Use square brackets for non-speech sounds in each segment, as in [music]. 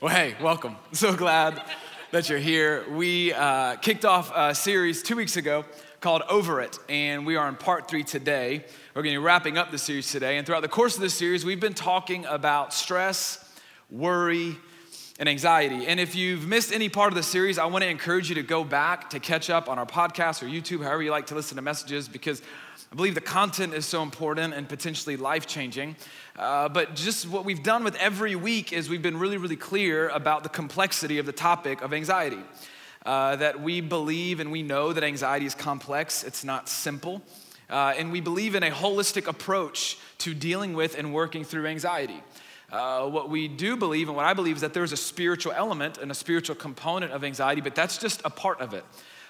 Well, hey, welcome. [laughs] So glad that you're here. We uh, kicked off a series two weeks ago called Over It, and we are in part three today. We're going to be wrapping up the series today. And throughout the course of this series, we've been talking about stress, worry, and anxiety. And if you've missed any part of the series, I want to encourage you to go back to catch up on our podcast or YouTube, however you like to listen to messages, because I believe the content is so important and potentially life changing. Uh, but just what we've done with every week is we've been really, really clear about the complexity of the topic of anxiety. Uh, that we believe and we know that anxiety is complex, it's not simple. Uh, and we believe in a holistic approach to dealing with and working through anxiety. Uh, what we do believe and what I believe is that there's a spiritual element and a spiritual component of anxiety, but that's just a part of it.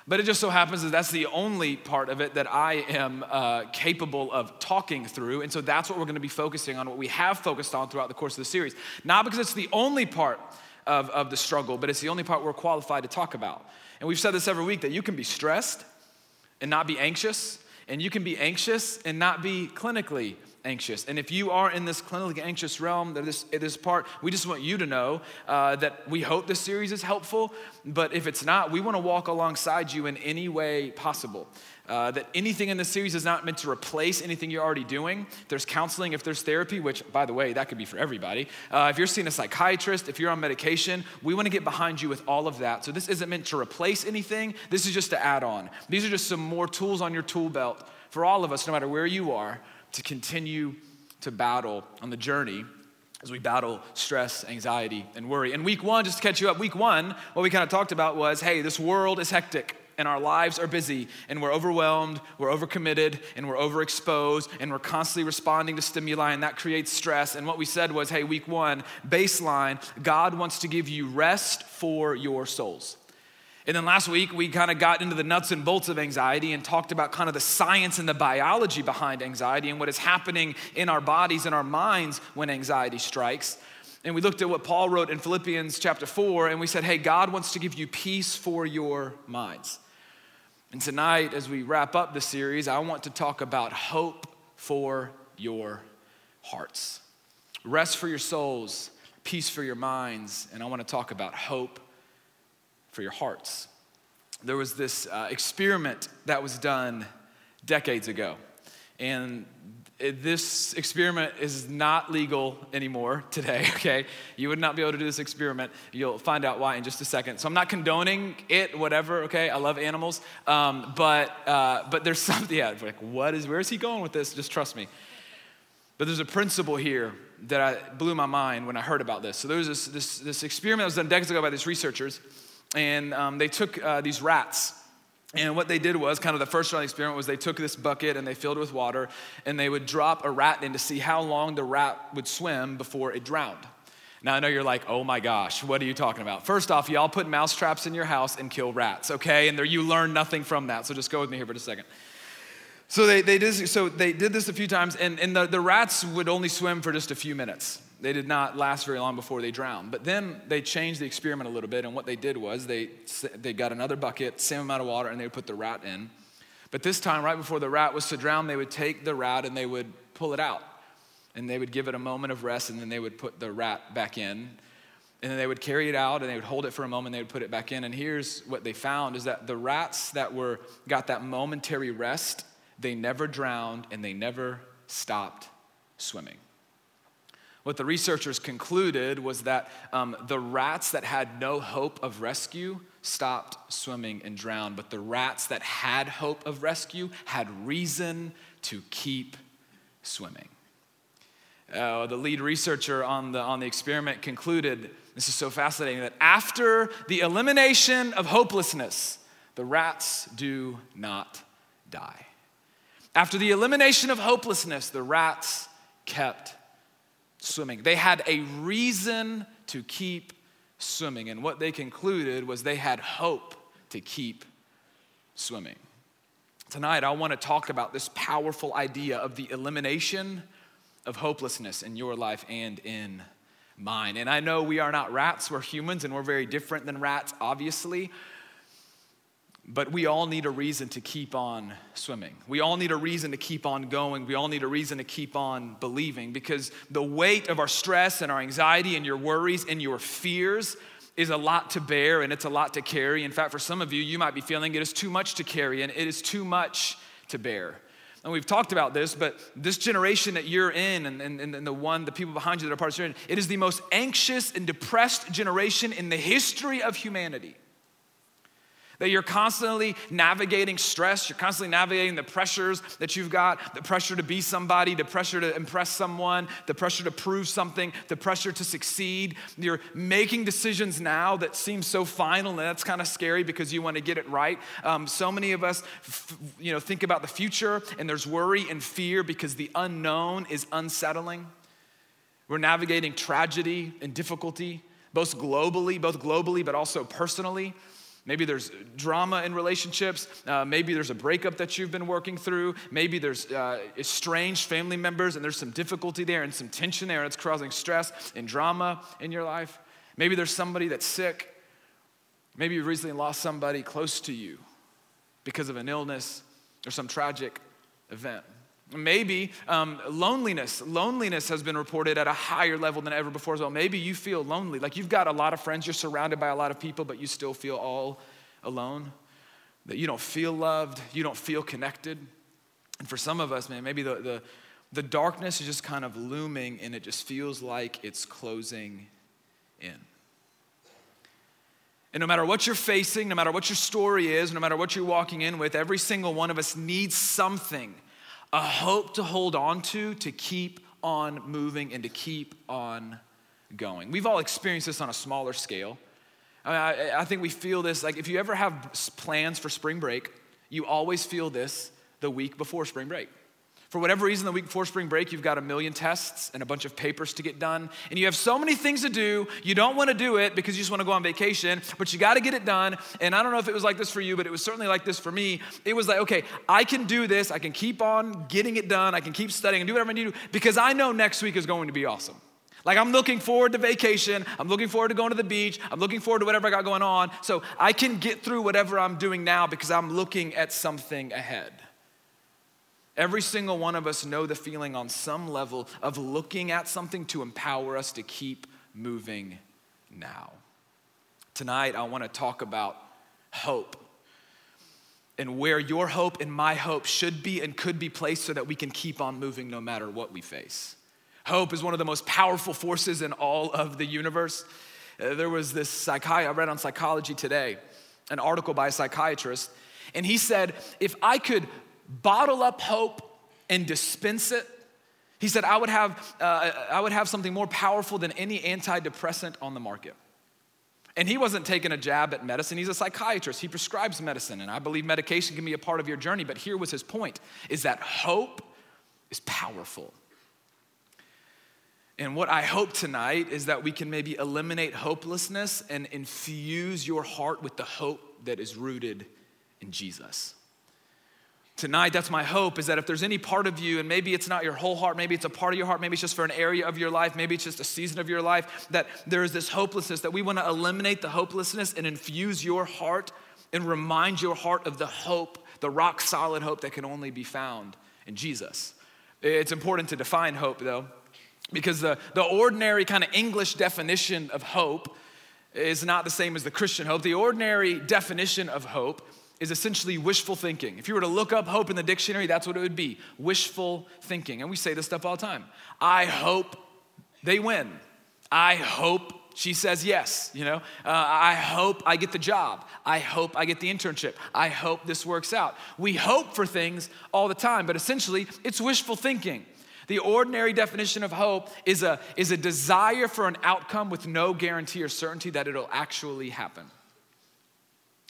But it just so happens that that's the only part of it that I am uh, capable of talking through. And so that's what we're going to be focusing on, what we have focused on throughout the course of the series. Not because it's the only part of, of the struggle, but it's the only part we're qualified to talk about. And we've said this every week that you can be stressed and not be anxious, and you can be anxious and not be clinically anxious. And if you are in this clinically anxious realm, this, this part, we just want you to know uh, that we hope this series is helpful. But if it's not, we want to walk alongside you in any way possible. Uh, that anything in this series is not meant to replace anything you're already doing. There's counseling, if there's therapy, which, by the way, that could be for everybody. Uh, if you're seeing a psychiatrist, if you're on medication, we want to get behind you with all of that. So this isn't meant to replace anything, this is just to add on. These are just some more tools on your tool belt for all of us, no matter where you are, to continue to battle on the journey as we battle stress, anxiety, and worry. And week one, just to catch you up, week one, what we kind of talked about was hey, this world is hectic and our lives are busy and we're overwhelmed, we're overcommitted, and we're overexposed, and we're constantly responding to stimuli, and that creates stress. And what we said was hey, week one, baseline, God wants to give you rest for your souls. And then last week, we kind of got into the nuts and bolts of anxiety and talked about kind of the science and the biology behind anxiety and what is happening in our bodies and our minds when anxiety strikes. And we looked at what Paul wrote in Philippians chapter 4, and we said, hey, God wants to give you peace for your minds. And tonight, as we wrap up the series, I want to talk about hope for your hearts. Rest for your souls, peace for your minds, and I want to talk about hope for your hearts. There was this uh, experiment that was done decades ago, and this experiment is not legal anymore today, [laughs] okay? You would not be able to do this experiment. You'll find out why in just a second. So I'm not condoning it, whatever, okay? I love animals. Um, but, uh, but there's [laughs] something, yeah, like, what is, where is he going with this? Just trust me. But there's a principle here that I, blew my mind when I heard about this. So there was this, this, this experiment that was done decades ago by these researchers and um, they took uh, these rats. And what they did was, kind of the first round experiment was they took this bucket and they filled it with water and they would drop a rat in to see how long the rat would swim before it drowned. Now, I know you're like, oh my gosh, what are you talking about? First off, y'all put mouse traps in your house and kill rats, okay? And there, you learn nothing from that. So just go with me here for a second. So they, they, did, so they did this a few times, and, and the, the rats would only swim for just a few minutes. They did not last very long before they drowned. But then they changed the experiment a little bit, and what they did was they, they got another bucket, same amount of water, and they would put the rat in. But this time, right before the rat was to drown, they would take the rat and they would pull it out. And they would give it a moment of rest, and then they would put the rat back in. And then they would carry it out and they would hold it for a moment, and they would put it back in. And here's what they found is that the rats that were got that momentary rest, they never drowned and they never stopped swimming. What the researchers concluded was that um, the rats that had no hope of rescue stopped swimming and drowned, but the rats that had hope of rescue had reason to keep swimming. Uh, the lead researcher on the, on the experiment concluded this is so fascinating that after the elimination of hopelessness, the rats do not die. After the elimination of hopelessness, the rats kept swimming. They had a reason to keep swimming. And what they concluded was they had hope to keep swimming. Tonight, I want to talk about this powerful idea of the elimination of hopelessness in your life and in mine. And I know we are not rats, we're humans, and we're very different than rats, obviously. But we all need a reason to keep on swimming. We all need a reason to keep on going. We all need a reason to keep on believing because the weight of our stress and our anxiety and your worries and your fears is a lot to bear and it's a lot to carry. In fact, for some of you, you might be feeling it is too much to carry and it is too much to bear. And we've talked about this, but this generation that you're in and, and, and the one, the people behind you that are part of this it is the most anxious and depressed generation in the history of humanity. That you're constantly navigating stress, you're constantly navigating the pressures that you've got the pressure to be somebody, the pressure to impress someone, the pressure to prove something, the pressure to succeed. You're making decisions now that seem so final, and that's kind of scary because you want to get it right. Um, so many of us, f- you know, think about the future, and there's worry and fear because the unknown is unsettling. We're navigating tragedy and difficulty, both globally, both globally, but also personally. Maybe there's drama in relationships. Uh, maybe there's a breakup that you've been working through. Maybe there's uh, estranged family members and there's some difficulty there and some tension there and it's causing stress and drama in your life. Maybe there's somebody that's sick. Maybe you recently lost somebody close to you because of an illness or some tragic event. Maybe um, loneliness. Loneliness has been reported at a higher level than ever before as well. Maybe you feel lonely. Like you've got a lot of friends, you're surrounded by a lot of people, but you still feel all alone. That you don't feel loved, you don't feel connected. And for some of us, man, maybe the, the, the darkness is just kind of looming and it just feels like it's closing in. And no matter what you're facing, no matter what your story is, no matter what you're walking in with, every single one of us needs something a hope to hold on to, to keep on moving and to keep on going. We've all experienced this on a smaller scale. I, mean, I, I think we feel this like if you ever have plans for spring break, you always feel this the week before spring break. For whatever reason, the week before spring break, you've got a million tests and a bunch of papers to get done, and you have so many things to do. You don't want to do it because you just want to go on vacation, but you got to get it done. And I don't know if it was like this for you, but it was certainly like this for me. It was like, okay, I can do this. I can keep on getting it done. I can keep studying and do whatever I need to do because I know next week is going to be awesome. Like, I'm looking forward to vacation. I'm looking forward to going to the beach. I'm looking forward to whatever I got going on. So I can get through whatever I'm doing now because I'm looking at something ahead. Every single one of us know the feeling on some level of looking at something to empower us to keep moving now. Tonight, I want to talk about hope and where your hope and my hope should be and could be placed so that we can keep on moving no matter what we face. Hope is one of the most powerful forces in all of the universe. Uh, there was this psychiatrist, I read on Psychology Today, an article by a psychiatrist, and he said, if I could bottle up hope and dispense it, he said, I would have, uh, I would have something more powerful than any antidepressant on the market. And he wasn't taking a jab at medicine. He's a psychiatrist. He prescribes medicine. And I believe medication can be a part of your journey. But here was his point is that hope is powerful. And what I hope tonight is that we can maybe eliminate hopelessness and infuse your heart with the hope that is rooted in Jesus tonight that's my hope is that if there's any part of you and maybe it's not your whole heart maybe it's a part of your heart maybe it's just for an area of your life maybe it's just a season of your life that there is this hopelessness that we want to eliminate the hopelessness and infuse your heart and remind your heart of the hope the rock solid hope that can only be found in jesus. It's important to define hope though because the, the ordinary kind of english definition of hope is not the same as the christian hope. The ordinary definition of hope is essentially wishful thinking. If you were to look up hope in the dictionary, that's what it would be wishful thinking. And we say this stuff all the time. I hope they win. I hope she says yes, you know. Uh, I hope I get the job. I hope I get the internship. I hope this works out. We hope for things all the time, but essentially it's wishful thinking. The ordinary definition of hope is a, is a desire for an outcome with no guarantee or certainty that it'll actually happen.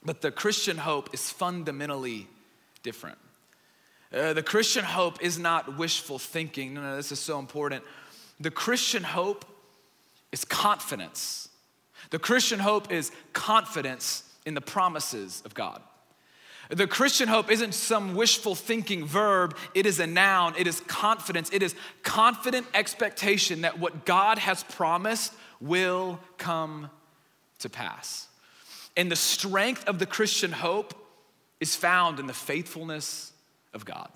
But the Christian hope is fundamentally different. Uh, the Christian hope is not wishful thinking. No, no, this is so important. The Christian hope is confidence. The Christian hope is confidence in the promises of God. The Christian hope isn't some wishful thinking verb, it is a noun, it is confidence, it is confident expectation that what God has promised will come to pass. And the strength of the Christian hope is found in the faithfulness of God.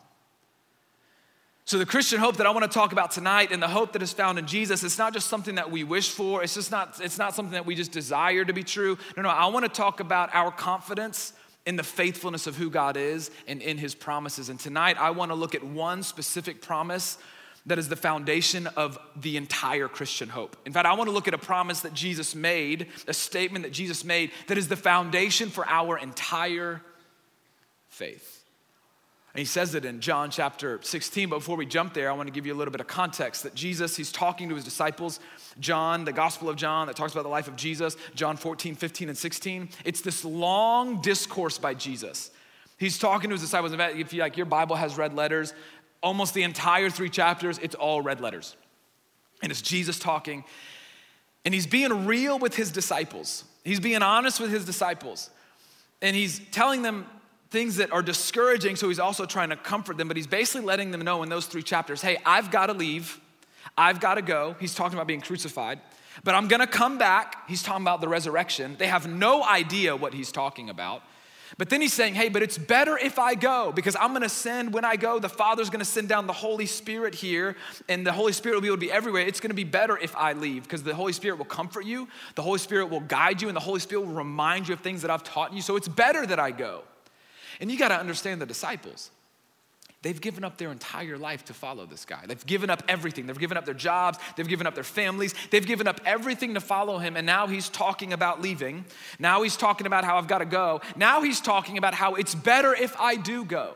So, the Christian hope that I want to talk about tonight and the hope that is found in Jesus, it's not just something that we wish for. It's just not, it's not something that we just desire to be true. No, no, I want to talk about our confidence in the faithfulness of who God is and in his promises. And tonight, I want to look at one specific promise that is the foundation of the entire Christian hope. In fact, I want to look at a promise that Jesus made, a statement that Jesus made that is the foundation for our entire faith. And he says it in John chapter 16. But before we jump there, I want to give you a little bit of context that Jesus, he's talking to his disciples. John, the Gospel of John, that talks about the life of Jesus, John 14, 15, and 16. It's this long discourse by Jesus. He's talking to his disciples. If you like, your Bible has red letters, almost the entire three chapters, it's all red letters. And it's Jesus talking. And he's being real with his disciples. He's being honest with his disciples. And he's telling them things that are discouraging, so he's also trying to comfort them, but he's basically letting them know in those three chapters hey, I've got to leave, I've got to go. He's talking about being crucified, but I'm gonna come back. He's talking about the resurrection. They have no idea what he's talking about. But then he's saying, hey, but it's better if I go because I'm gonna send, when I go, the Father's gonna send down the Holy Spirit here, and the Holy Spirit will be able to be everywhere. It's gonna be better if I leave because the Holy Spirit will comfort you, the Holy Spirit will guide you, and the Holy Spirit will remind you of things that I've taught you. So it's better that I go. And you got to understand the disciples. They've given up their entire life to follow this guy. They've given up everything. They've given up their jobs. They've given up their families. They've given up everything to follow him. And now he's talking about leaving. Now he's talking about how I've got to go. Now he's talking about how it's better if I do go.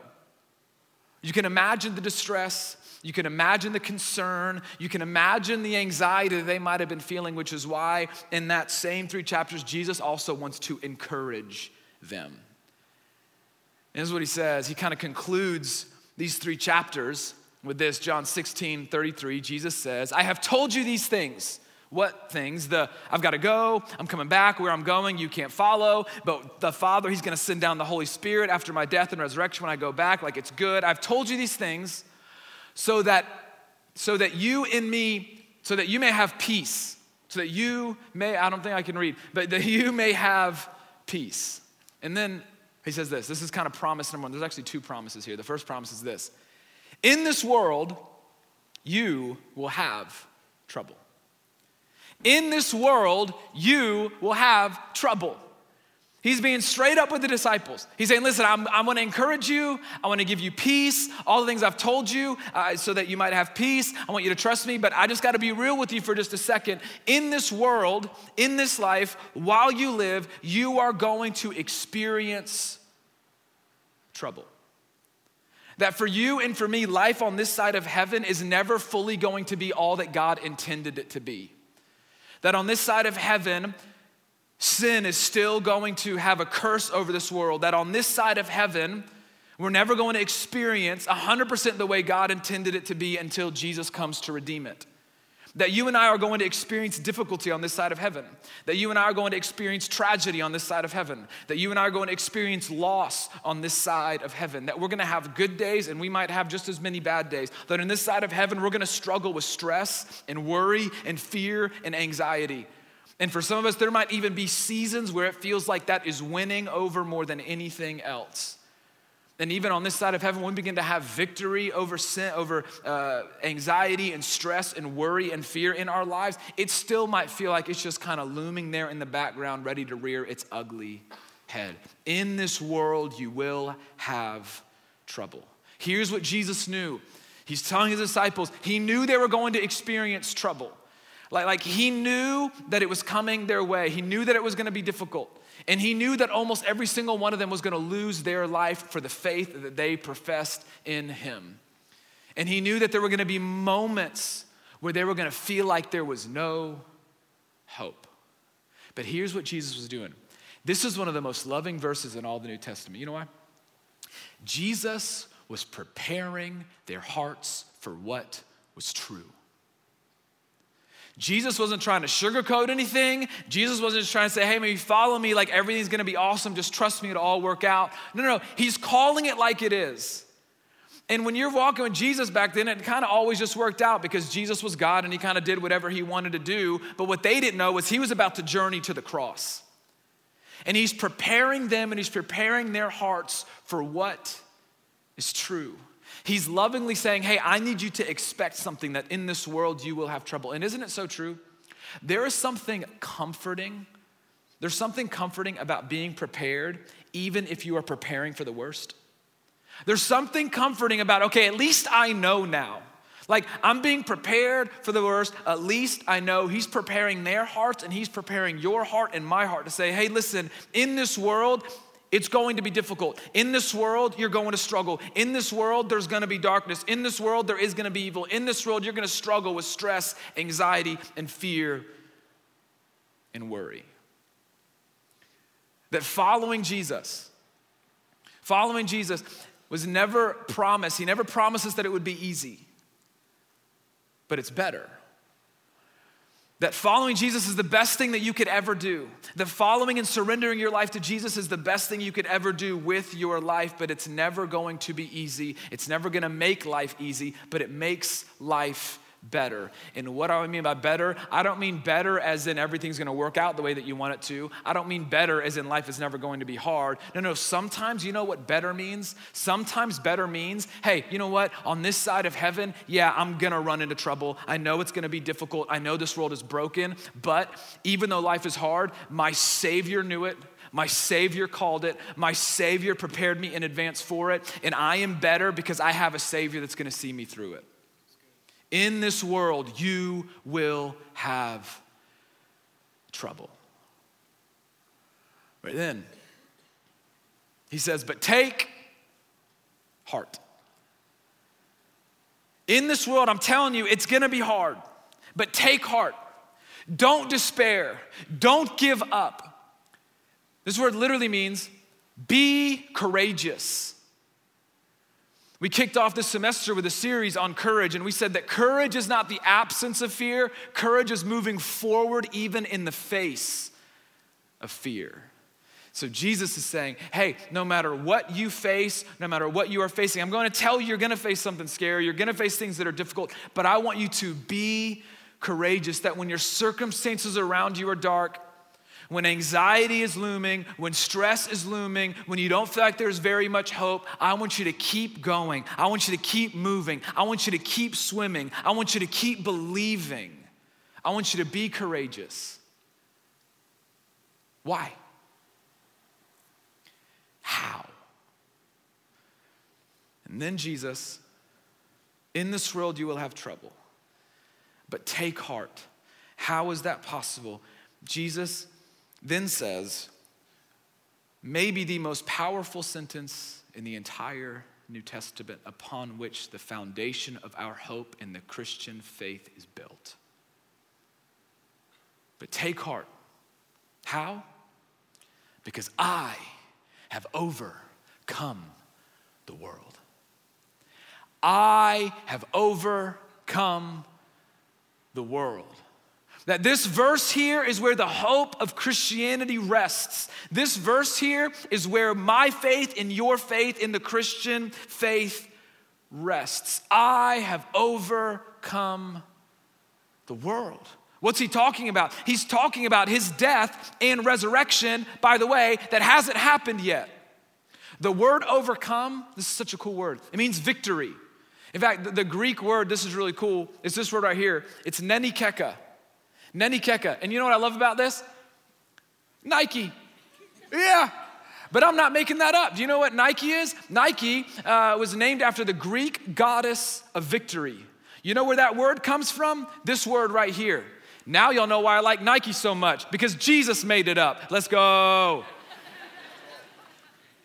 You can imagine the distress. You can imagine the concern. You can imagine the anxiety they might have been feeling, which is why in that same three chapters, Jesus also wants to encourage them. And this is what he says. He kind of concludes these three chapters with this John 16, 33. Jesus says, I have told you these things. What things? The I've got to go, I'm coming back, where I'm going, you can't follow. But the Father, He's gonna send down the Holy Spirit after my death and resurrection when I go back, like it's good. I've told you these things so that so that you in me, so that you may have peace. So that you may, I don't think I can read, but that you may have peace. And then he says this this is kind of promise number one. There's actually two promises here. The first promise is this In this world, you will have trouble. In this world, you will have trouble. He's being straight up with the disciples. He's saying, Listen, I'm, I want to encourage you. I want to give you peace, all the things I've told you, uh, so that you might have peace. I want you to trust me, but I just got to be real with you for just a second. In this world, in this life, while you live, you are going to experience trouble. That for you and for me, life on this side of heaven is never fully going to be all that God intended it to be. That on this side of heaven, sin is still going to have a curse over this world. That on this side of heaven, we're never going to experience 100% the way God intended it to be until Jesus comes to redeem it that you and I are going to experience difficulty on this side of heaven, that you and I are going to experience tragedy on this side of heaven, that you and I are going to experience loss on this side of heaven, that we're going to have good days and we might have just as many bad days, that in this side of heaven, we're going to struggle with stress and worry and fear and anxiety. And for some of us, there might even be seasons where it feels like that is winning over more than anything else. And even on this side of heaven, when we begin to have victory over sin, over uh, anxiety and stress and worry and fear in our lives, it still might feel like it's just kind of looming there in the background, ready to rear its ugly head. In this world, you will have trouble. Here's what Jesus knew He's telling his disciples, he knew they were going to experience trouble. Like, like he knew that it was coming their way, he knew that it was going to be difficult. And he knew that almost every single one of them was going to lose their life for the faith that they professed in him. And he knew that there were going to be moments where they were going to feel like there was no hope. But here's what Jesus was doing. This is one of the most loving verses in all the New Testament. You know why? Jesus was preparing their hearts for what was true. Jesus wasn't trying to sugarcoat anything. Jesus wasn't just trying to say, hey, maybe follow me, like everything's gonna be awesome, just trust me, it'll all work out. No, no, no. He's calling it like it is. And when you're walking with Jesus back then, it kind of always just worked out because Jesus was God and he kind of did whatever he wanted to do. But what they didn't know was he was about to journey to the cross. And he's preparing them and he's preparing their hearts for what is true. He's lovingly saying, Hey, I need you to expect something that in this world you will have trouble. And isn't it so true? There is something comforting. There's something comforting about being prepared, even if you are preparing for the worst. There's something comforting about, okay, at least I know now. Like, I'm being prepared for the worst. At least I know He's preparing their hearts and He's preparing your heart and my heart to say, hey, listen, in this world, it's going to be difficult. In this world, you're going to struggle. In this world, there's going to be darkness. In this world, there is going to be evil. In this world, you're going to struggle with stress, anxiety, and fear and worry. That following Jesus, following Jesus was never promised. He never promises that it would be easy, but it's better. That following Jesus is the best thing that you could ever do. That following and surrendering your life to Jesus is the best thing you could ever do with your life, but it's never going to be easy. It's never gonna make life easy, but it makes life better. And what do I mean by better? I don't mean better as in everything's gonna work out the way that you want it to. I don't mean better as in life is never going to be hard. No, no, sometimes you know what better means? Sometimes better means, hey, you know what? On this side of heaven, yeah, I'm gonna run into trouble. I know it's gonna be difficult. I know this world is broken, but even though life is hard, my Savior knew it. My Savior called it. My Savior prepared me in advance for it. And I am better because I have a Savior that's gonna see me through it. In this world, you will have trouble. Right then, he says, But take heart. In this world, I'm telling you, it's gonna be hard, but take heart. Don't despair. Don't give up. This word literally means be courageous. We kicked off this semester with a series on courage, and we said that courage is not the absence of fear, courage is moving forward even in the face of fear. So Jesus is saying, hey, no matter what you face, no matter what you are facing, I'm going to tell you you're going to face something scary, you're going to face things that are difficult, but I want you to be courageous that when your circumstances around you are dark, when anxiety is looming, when stress is looming, when you don't feel like there's very much hope, I want you to keep going. I want you to keep moving. I want you to keep swimming. I want you to keep believing. I want you to be courageous. Why? How? And then Jesus, in this world you will have trouble, but take heart. How is that possible? Jesus then says, maybe the most powerful sentence in the entire New Testament upon which the foundation of our hope in the Christian faith is built. But take heart. How? Because I have overcome the world. I have overcome the world. That this verse here is where the hope of Christianity rests. This verse here is where my faith and your faith in the Christian faith rests. I have overcome the world. What's he talking about? He's talking about his death and resurrection, by the way, that hasn't happened yet. The word overcome, this is such a cool word. It means victory. In fact, the, the Greek word, this is really cool, is this word right here. It's nenikeka. Nenikeka. And you know what I love about this? Nike. Yeah. But I'm not making that up. Do you know what Nike is? Nike uh, was named after the Greek goddess of victory. You know where that word comes from? This word right here. Now y'all know why I like Nike so much because Jesus made it up. Let's go.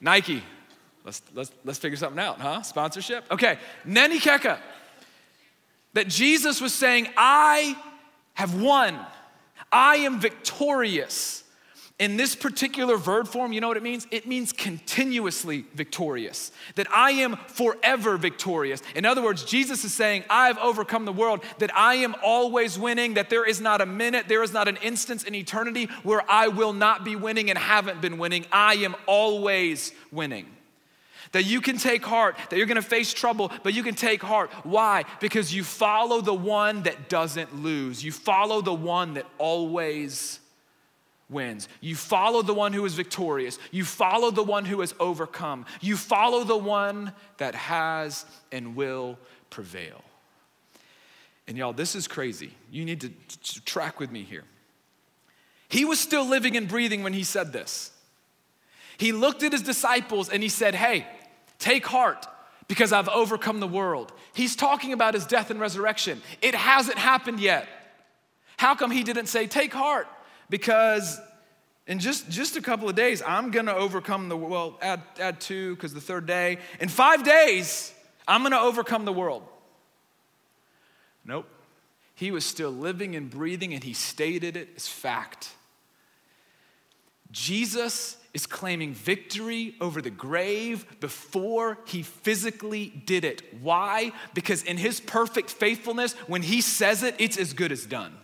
Nike. Let's, let's, let's figure something out, huh? Sponsorship? Okay. Nenikeka. That Jesus was saying, I have won. I am victorious. In this particular verb form, you know what it means? It means continuously victorious, that I am forever victorious. In other words, Jesus is saying, I've overcome the world, that I am always winning, that there is not a minute, there is not an instance in eternity where I will not be winning and haven't been winning. I am always winning. That you can take heart, that you're gonna face trouble, but you can take heart. Why? Because you follow the one that doesn't lose. You follow the one that always wins. You follow the one who is victorious. You follow the one who has overcome. You follow the one that has and will prevail. And y'all, this is crazy. You need to, to track with me here. He was still living and breathing when he said this. He looked at his disciples and he said, Hey, take heart because I've overcome the world. He's talking about his death and resurrection. It hasn't happened yet. How come he didn't say, Take heart? Because in just, just a couple of days, I'm gonna overcome the well, add, add two, because the third day. In five days, I'm gonna overcome the world. Nope. He was still living and breathing, and he stated it as fact. Jesus is claiming victory over the grave before he physically did it. Why? Because in his perfect faithfulness, when he says it, it's as good as done.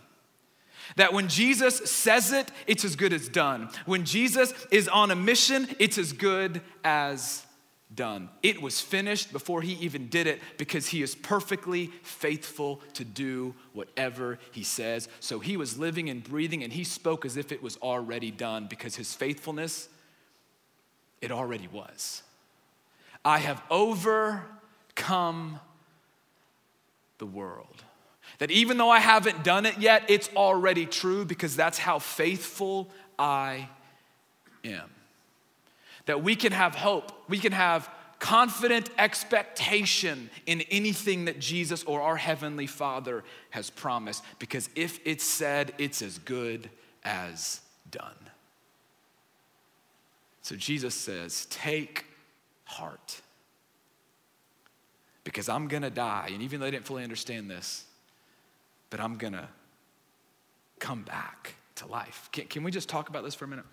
That when Jesus says it, it's as good as done. When Jesus is on a mission, it's as good as done. It was finished before he even did it because he is perfectly faithful to do whatever he says. So he was living and breathing and he spoke as if it was already done because his faithfulness, it already was. I have overcome the world. That even though I haven't done it yet, it's already true because that's how faithful I am. That we can have hope, we can have confident expectation in anything that Jesus or our Heavenly Father has promised because if it's said, it's as good as done. So Jesus says, Take heart because I'm gonna die. And even though they didn't fully understand this, but I'm gonna come back to life. Can, can we just talk about this for a minute?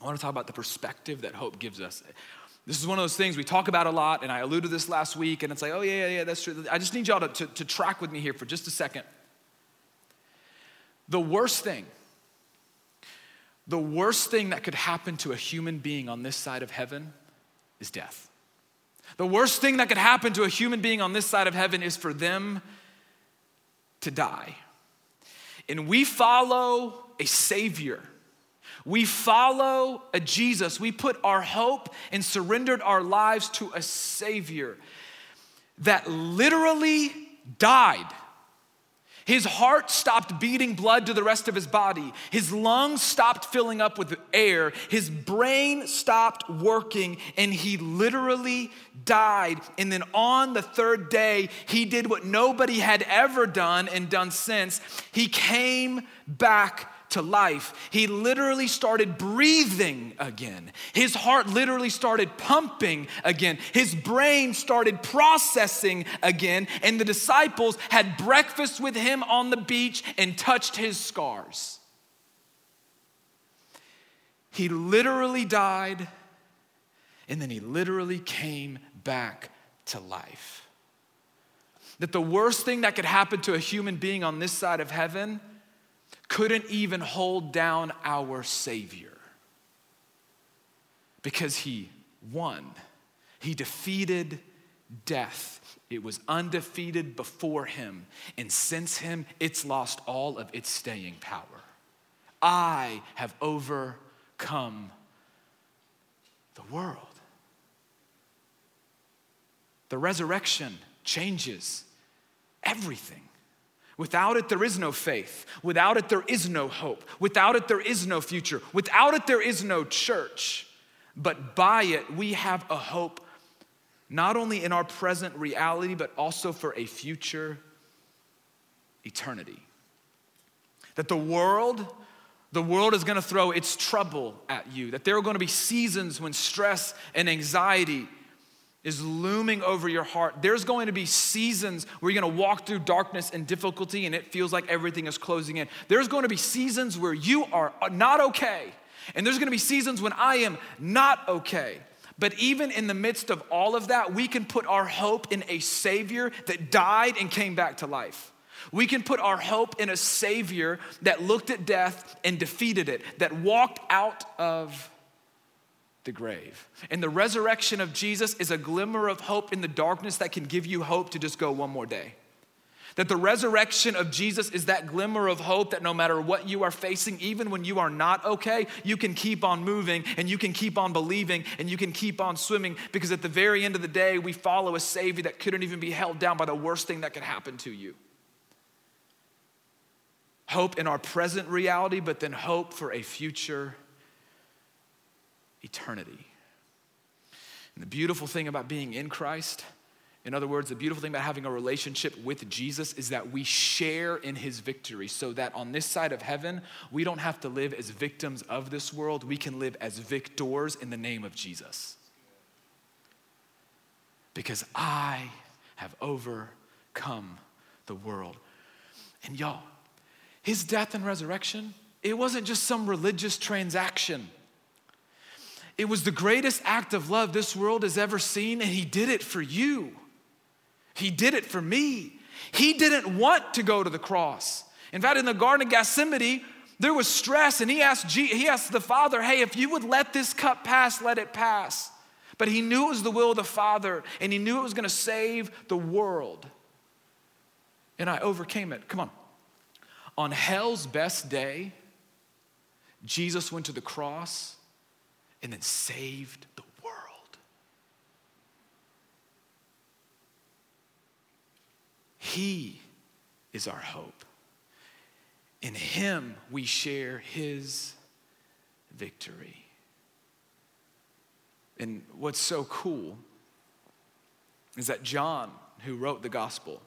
I wanna talk about the perspective that hope gives us. This is one of those things we talk about a lot, and I alluded to this last week, and it's like, oh, yeah, yeah, yeah, that's true. I just need y'all to, to, to track with me here for just a second. The worst thing, the worst thing that could happen to a human being on this side of heaven is death. The worst thing that could happen to a human being on this side of heaven is for them to die. And we follow a Savior. We follow a Jesus. We put our hope and surrendered our lives to a Savior that literally died his heart stopped beating blood to the rest of his body. His lungs stopped filling up with air. His brain stopped working, and he literally died. And then on the third day, he did what nobody had ever done and done since. He came back to life. He literally started breathing again. His heart literally started pumping again. His brain started processing again. And the disciples had breakfast with him on the beach and touched his scars. He literally died and then he literally came back to life. That the worst thing that could happen to a human being on this side of heaven couldn't even hold down our Savior because he won. He defeated death. It was undefeated before him, and since him, it's lost all of its staying power. I have overcome the world. The resurrection changes everything. Without it, there is no faith. Without it, there is no hope. Without it, there is no future. Without it, there is no church. But by it, we have a hope not only in our present reality, but also for a future eternity. That the world, the world is gonna throw its trouble at you, that there are gonna be seasons when stress and anxiety is looming over your heart, there's going to be seasons where you're going to walk through darkness and difficulty and it feels like everything is closing in. There's going to be seasons where you are not okay. And there's going to be seasons when I am not okay. But even in the midst of all of that, we can put our hope in a Savior that died and came back to life. We can put our hope in a Savior that looked at death and defeated it, that walked out of the grave. And the resurrection of Jesus is a glimmer of hope in the darkness that can give you hope to just go one more day. That the resurrection of Jesus is that glimmer of hope that no matter what you are facing, even when you are not okay, you can keep on moving and you can keep on believing and you can keep on swimming because at the very end of the day, we follow a Savior that couldn't even be held down by the worst thing that could happen to you. Hope in our present reality, but then hope for a future eternity. And the beautiful thing about being in Christ in other words, the beautiful thing about having a relationship with Jesus is that we share in his victory so that on this side of heaven, we don't have to live as victims of this world. We can live as victors in the name of Jesus. Because I have overcome the world. And y'all, his death and resurrection, it wasn't just some religious transaction. It was the greatest act of love this world has ever seen, and he did it for you. He did it for me. He didn't want to go to the cross. In fact, in the Garden of Gethsemane, there was stress, and he asked, he asked the Father, Hey, if you would let this cup pass, let it pass. But he knew it was the will of the Father, and he knew it was gonna save the world. And I overcame it. Come on. On hell's best day, Jesus went to the cross and then saved the world. He is our hope. In Him we share His victory. And what's so cool is that John, who wrote the gospel,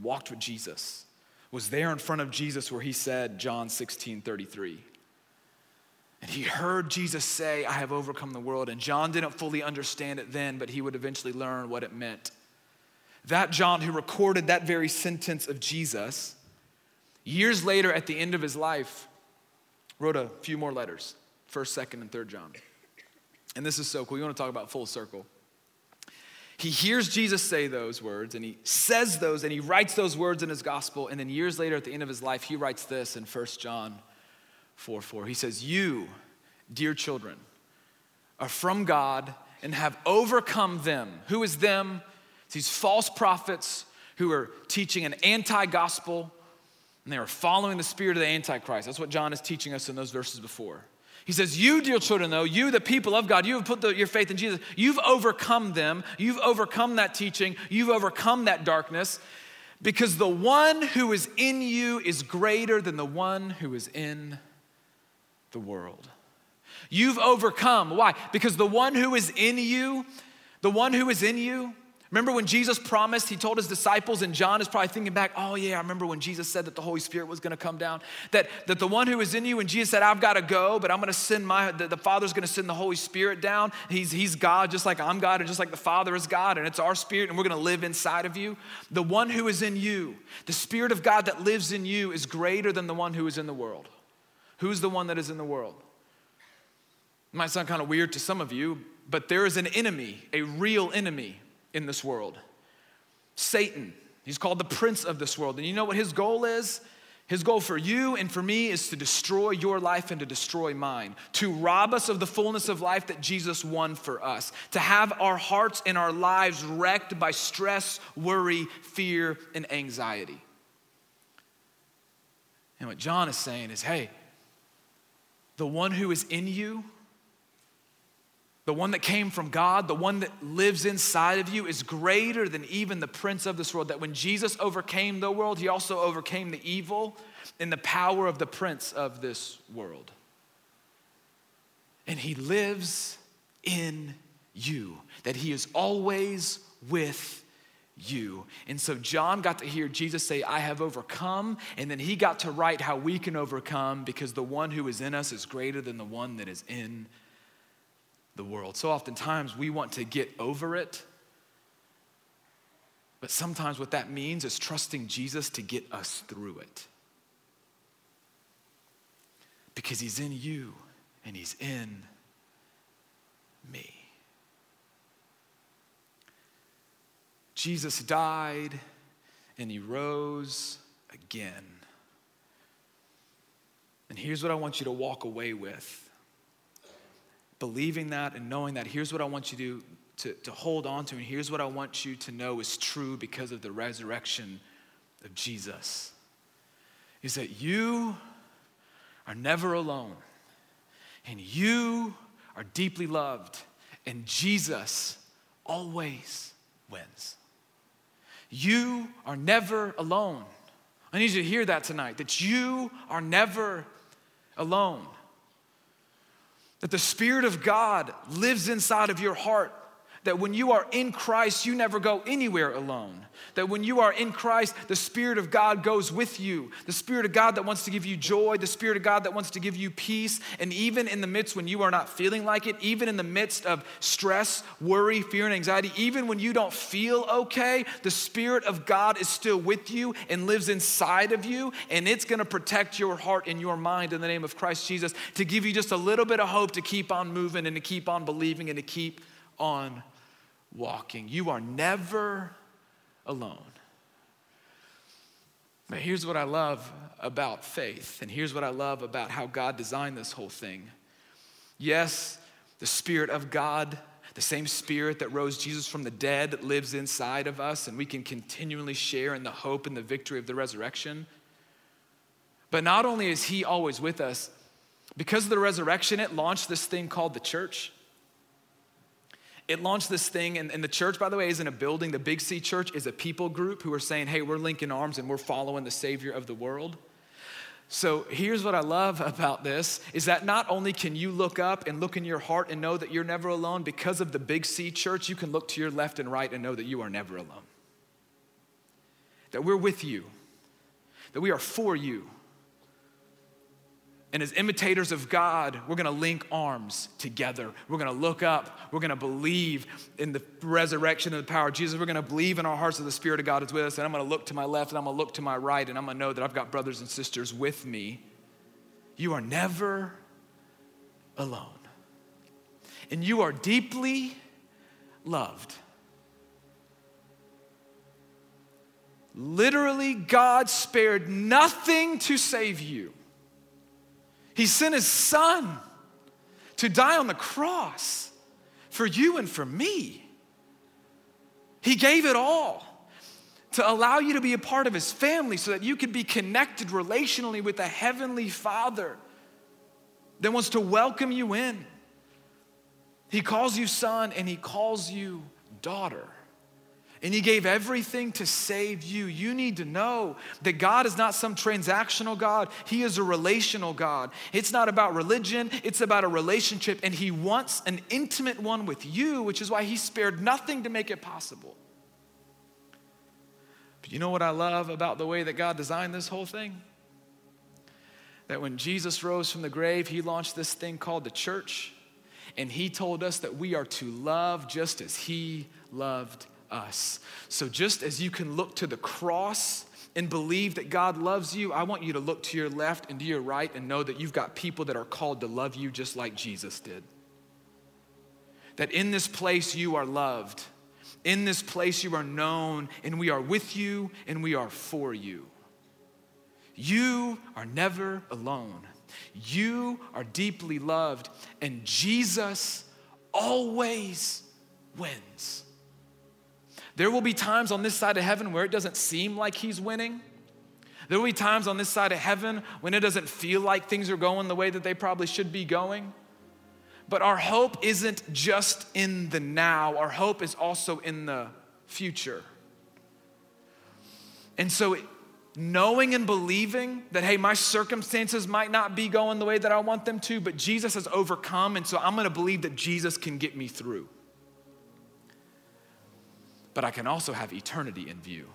walked with Jesus, was there in front of Jesus where he said, John 16 33. And he heard Jesus say, I have overcome the world. And John didn't fully understand it then, but he would eventually learn what it meant. That John, who recorded that very sentence of Jesus, years later at the end of his life, wrote a few more letters first, second, and third John. And this is so cool. You want to talk about full circle. He hears Jesus say those words and he says those and he writes those words in his gospel. And then years later, at the end of his life, he writes this in First John 4 4. He says, You, dear children, are from God and have overcome them. Who is them? these false prophets who are teaching an anti gospel and they are following the spirit of the Antichrist. That's what John is teaching us in those verses before. He says, You, dear children, though, you, the people of God, you have put the, your faith in Jesus. You've overcome them. You've overcome that teaching. You've overcome that darkness because the one who is in you is greater than the one who is in the world. You've overcome. Why? Because the one who is in you, the one who is in you, Remember when Jesus promised, he told his disciples, and John is probably thinking back, oh yeah, I remember when Jesus said that the Holy Spirit was gonna come down. That, that the one who is in you, and Jesus said, I've gotta go, but I'm gonna send my, the, the Father's gonna send the Holy Spirit down. He's, he's God, just like I'm God, and just like the Father is God, and it's our spirit, and we're gonna live inside of you. The one who is in you, the Spirit of God that lives in you, is greater than the one who is in the world. Who's the one that is in the world? It might sound kind of weird to some of you, but there is an enemy, a real enemy in this world. Satan, he's called the prince of this world. And you know what his goal is? His goal for you and for me is to destroy your life and to destroy mine, to rob us of the fullness of life that Jesus won for us, to have our hearts and our lives wrecked by stress, worry, fear, and anxiety. And what John is saying is hey, the one who is in you the one that came from God, the one that lives inside of you, is greater than even the prince of this world. That when Jesus overcame the world, he also overcame the evil and the power of the prince of this world. And he lives in you, that he is always with you. And so John got to hear Jesus say, I have overcome. And then he got to write how we can overcome because the one who is in us is greater than the one that is in the world. So oftentimes we want to get over it. But sometimes what that means is trusting Jesus to get us through it. Because he's in you and he's in me. Jesus died and he rose again. And here's what I want you to walk away with believing that and knowing that, here's what I want you to, to, to hold on to, and here's what I want you to know is true because of the resurrection of Jesus is that you are never alone and you are deeply loved, and Jesus always wins. You are never alone. I need you to hear that tonight that you are never alone. That the Spirit of God lives inside of your heart that when you are in Christ, you never go anywhere alone. That when you are in Christ, the Spirit of God goes with you. The Spirit of God that wants to give you joy, the Spirit of God that wants to give you peace. And even in the midst when you are not feeling like it, even in the midst of stress, worry, fear, and anxiety, even when you don't feel okay, the Spirit of God is still with you and lives inside of you. And it's gonna protect your heart and your mind in the name of Christ Jesus to give you just a little bit of hope to keep on moving and to keep on believing and to keep on walking. You are never alone. But here's what I love about faith, and here's what I love about how God designed this whole thing. Yes, the Spirit of God, the same Spirit that rose Jesus from the dead, lives inside of us, and we can continually share in the hope and the victory of the resurrection. But not only is He always with us, because of the resurrection, it launched this thing called the church it launched this thing, and, and, the church, by the way, isn't a building. The Big C Church is a people group who are saying, hey, we're linking arms and we're following the Savior of the world. So here's what I love [laughs] about this is that not only can you look up and look in your heart and know that you're never alone, because of the Big C Church, you can look to your left and right and know that you are never alone. That we're with you, that we are for you and as imitators of God, we're gonna link arms together. We're gonna look up. We're gonna believe in the resurrection and the power of Jesus. We're gonna believe in our hearts that the Spirit of God is with us. And I'm gonna look to my left and I'm gonna look to my right and I'm gonna know that I've got brothers and sisters with me. You are never alone. And you are deeply loved. Literally, God spared nothing to save you. He sent his son to die on the cross for you and for me. He gave it all to allow you to be a part of his family so that you could be connected relationally with a heavenly father that wants to welcome you in. He calls you son and he calls you daughter and He gave everything to save you. You need to know that God is not some transactional God, He is a relational God. It's not about religion, it's about a relationship, and He wants an intimate one with you, which is why He spared nothing to make it possible. But you know what I love about the way that God designed this whole thing? That when Jesus rose from the grave, He launched this thing called the church, and He told us that we are to love just as He loved us. So just as you can look to the cross and believe that God loves you, I want you to look to your left and to your right and know that you've got people that are called to love you just like Jesus did. That in this place you are loved. In this place you are known, and we are with you and we are for you. You are never alone. You are deeply loved, and Jesus always wins. There will be times on this side of heaven where it doesn't seem like he's winning. There will be times on this side of heaven when it doesn't feel like things are going the way that they probably should be going. But our hope isn't just in the now, our hope is also in the future. And so, knowing and believing that, hey, my circumstances might not be going the way that I want them to, but Jesus has overcome, and so I'm gonna believe that Jesus can get me through but I can also have eternity in view.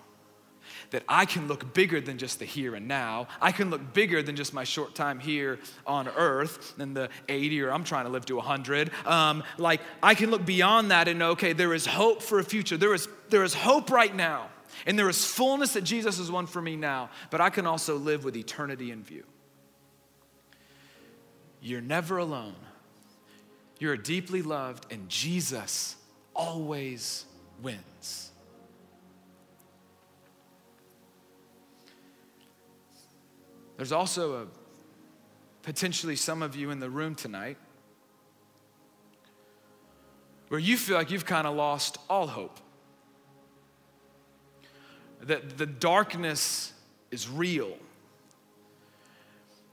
That I can look bigger than just the here and now. I can look bigger than just my short time here on earth than the 80 or I'm trying to live to 100. Um, like, I can look beyond that and know, okay, there is hope for a future. There is, there is hope right now. And there is fullness that Jesus has won for me now. But I can also live with eternity in view. You're never alone. You're deeply loved, and Jesus always wins. There's also a potentially some of you in the room tonight where you feel like you've kind of lost all hope. that the darkness is real.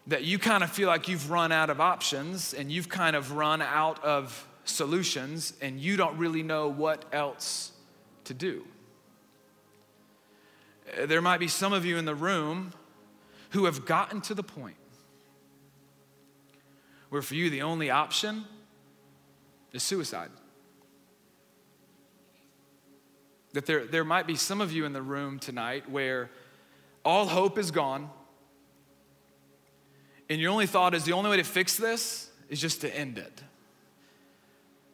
That you kind of feel like you've run out of options and you've kind of run out of solutions and you don't really know what else to do. Uh, there might be some of you in the room who have gotten to the point where for you the only option is suicide. That there, there might be some of you in the room tonight where all hope is gone, and your only thought is the only way to fix this is just to end it.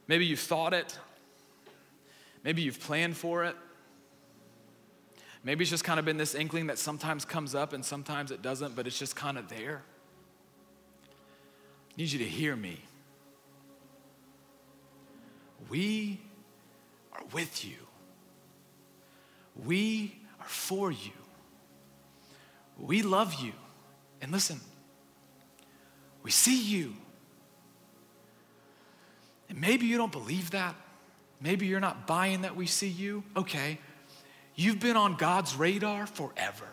Maybe you've thought it, maybe you've planned for it. Maybe it's just kind of been this inkling that sometimes comes up and sometimes it doesn't, but it's just kind of there. I need you to hear me. We are with you. We are for you. We love you. And listen, we see you. And maybe you don't believe that. Maybe you're not buying that we see you. Okay. You've been on God's radar forever.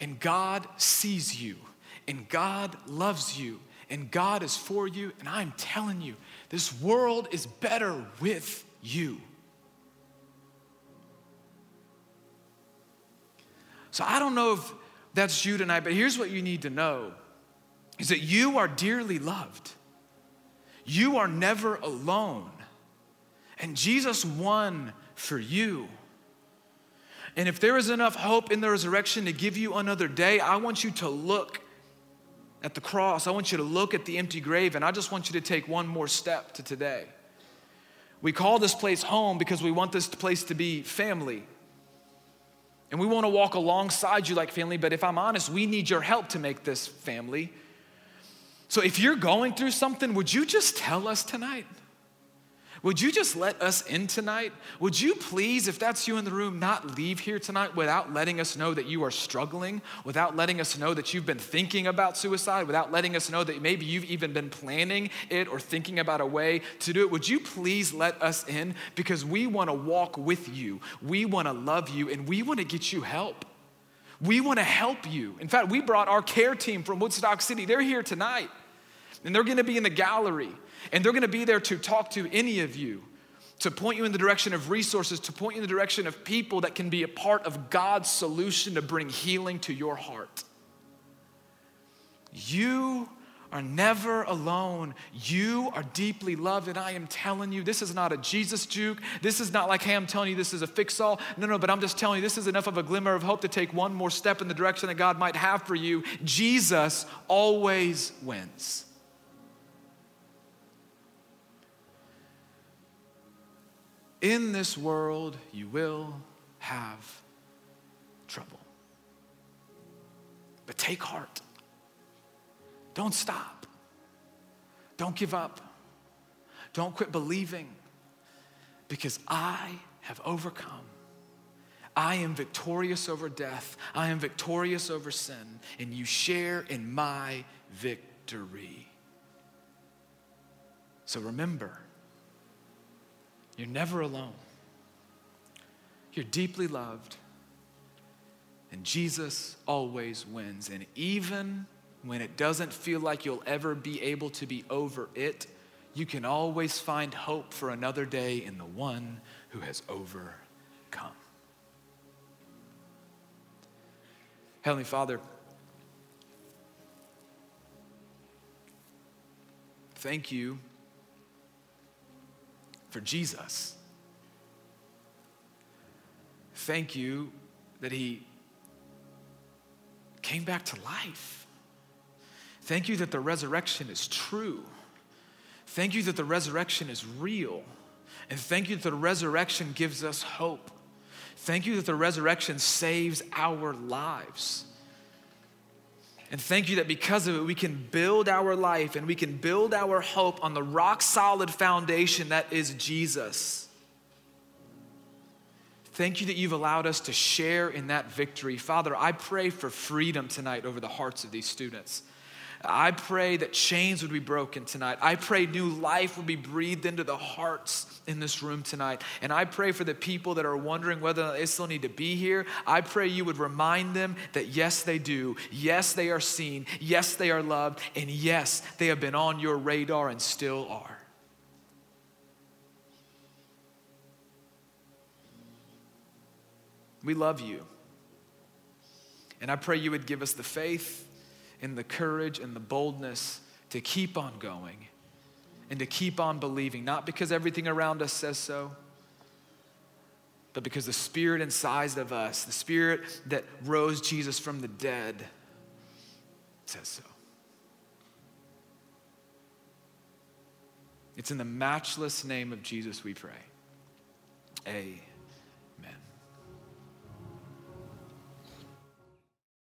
And God sees you. And God loves you. And God is for you. And I'm telling you, this world is better with you. So I don't know if that's you tonight, but here's what you need to know is that you are dearly loved. You are never alone. And Jesus won for you. And if there is enough hope in the resurrection to give you another day, I want you to look at the cross. I want you to look at the empty grave, and I just want you to take one more step to today. We call this place home because we want this place to be family. And we want to walk alongside you like family, but if I'm honest, we need your help to make this family. So if you're going through something, would you just tell us tonight? Would you just let us in tonight? Would you please, if that's you in the room, not leave here tonight without letting us know that you are struggling, without letting us know that you've been thinking about suicide, without letting us know that maybe you've even been planning it or thinking about a way to do it? Would you please let us in? Because we want to walk with you, we want to love you, and we want to get you help. We want to help you. In fact, we brought our care team from Woodstock City. They're here tonight, and they're going to be in the gallery. And they're gonna be there to talk to any of you, to point you in the direction of resources, to point you in the direction of people that can be a part of God's solution to bring healing to your heart. You are never alone. You are deeply loved. And I am telling you, this is not a Jesus juke. This is not like, hey, I'm telling you this is a fix all. No, no, but I'm just telling you this is enough of a glimmer of hope to take one more step in the direction that God might have for you. Jesus always wins. In this world, you will have trouble. But take heart. Don't stop. Don't give up. Don't quit believing because I have overcome. I am victorious over death. I am victorious over sin, and you share in my victory. So remember, you're never alone. You're deeply loved. And Jesus always wins. And even when it doesn't feel like you'll ever be able to be over it, you can always find hope for another day in the one who has overcome. Heavenly Father, thank you for Jesus. Thank you that He came back to life. Thank you that the resurrection is true. Thank you that the resurrection is real. And thank you that the resurrection gives us hope. Thank you that the resurrection saves our lives. And thank you that because of it, we can build our life and we can build our hope on the rock solid foundation that is Jesus. Thank you that you've allowed us to share in that victory. Father, I pray for freedom tonight over the hearts of these students. I pray that chains would be broken tonight. I pray new life would be breathed into the hearts in this room tonight. And I pray for the people that are wondering whether they still need to be here. I pray you would remind them that yes, they do. Yes, they are seen. Yes, they are loved. And yes, they have been on your radar and still are. We love you. And I pray you would give us the faith and the courage and the boldness to keep on going and to keep on believing, not because everything around us says so, but because the Spirit inside of us, the Spirit that rose Jesus from the dead, says so. It's in the matchless name of Jesus we pray. Amen.